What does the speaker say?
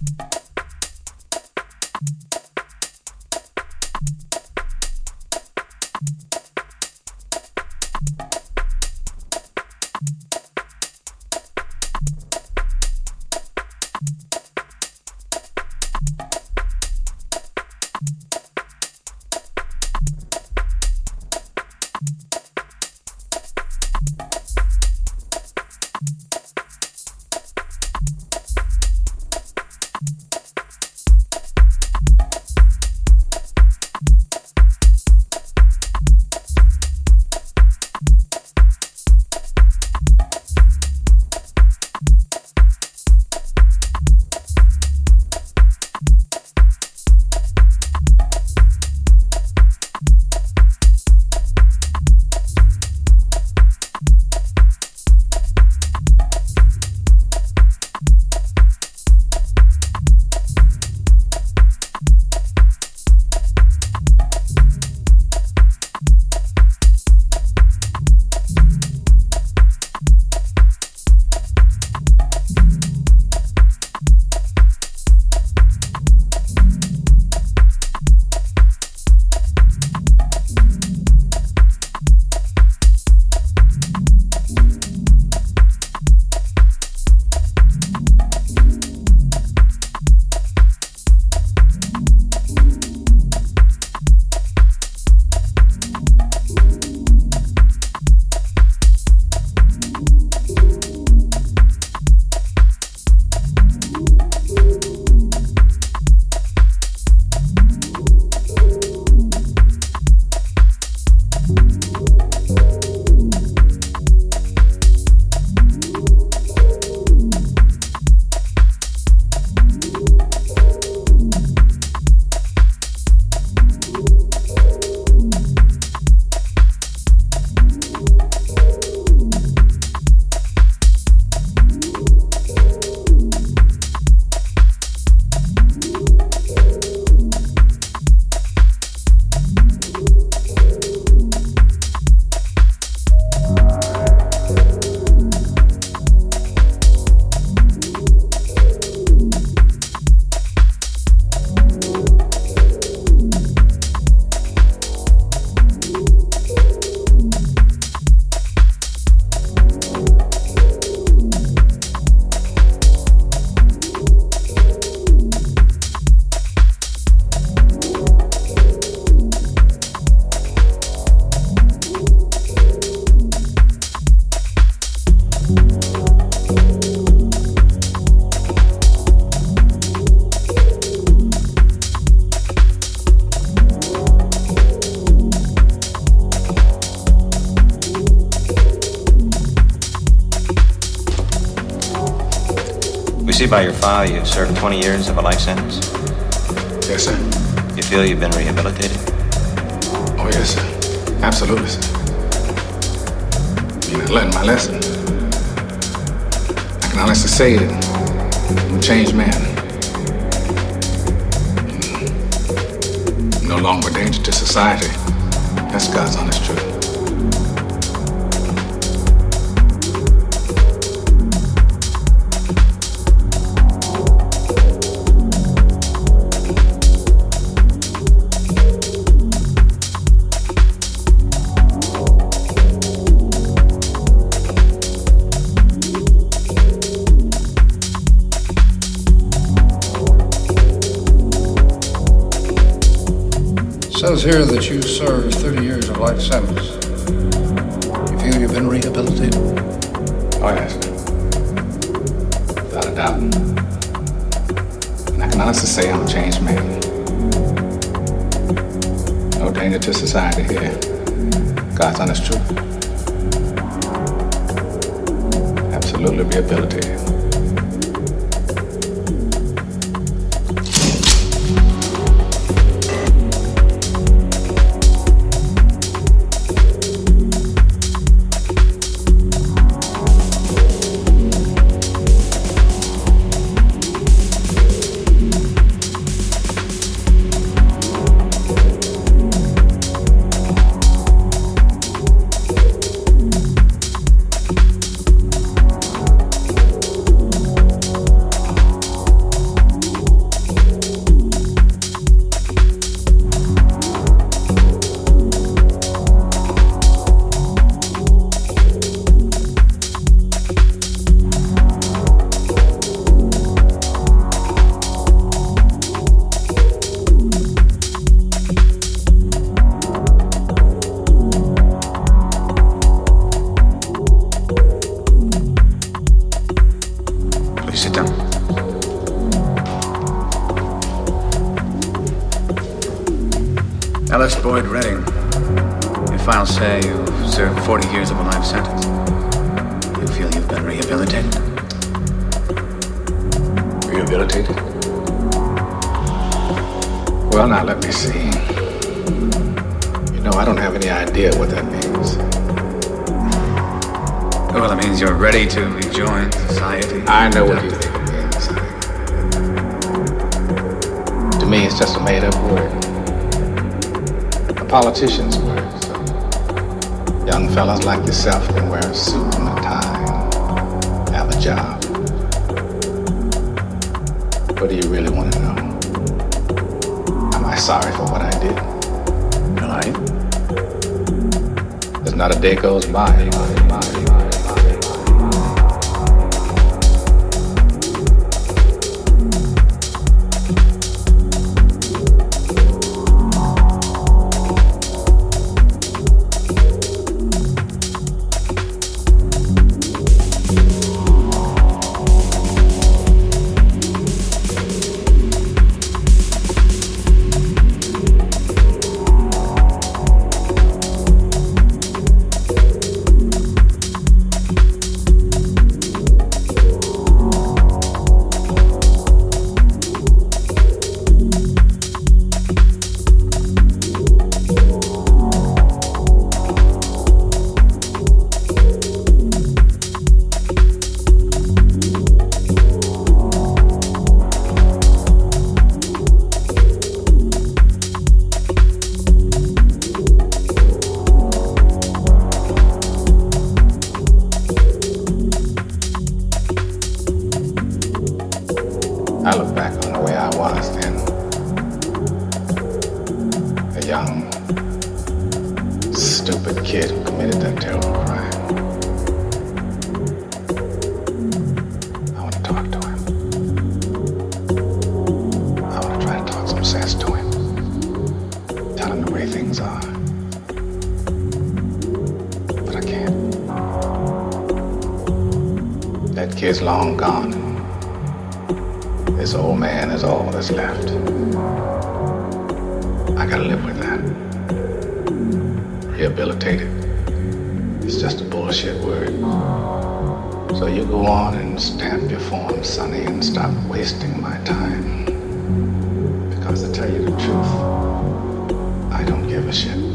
you by your file you've served 20 years of a life sentence? Yes, sir. You feel you've been rehabilitated? Oh, yes, sir. Absolutely, sir. Mean, I learned my lesson. I can honestly say that I'm a changed man. No longer a danger to society. That's God's honest truth. Says here that you served 30 years of life sentence. You feel you've been rehabilitated? Oh, yes. Without a doubt. And I can honestly say I'm a changed man. No danger to society here. God's honest truth. Absolutely rehabilitated. Redding. Your files say you've served 40 years of a life sentence. You feel you've been rehabilitated? Rehabilitated? Well, now let me see. You know, I don't have any idea what that means. Well, it means you're ready to rejoin society. I know what you think it means. To me, it's just a made up word. Politician's word. So young fellas like yourself can wear a suit and a tie and have a job. What do you really want to know? Am I sorry for what I did? All right. There's not a day goes by. This old man is all that's left. I gotta live with that. Rehabilitated. It's just a bullshit word. So you go on and stamp your form, Sonny, and stop wasting my time. Because to tell you the truth, I don't give a shit.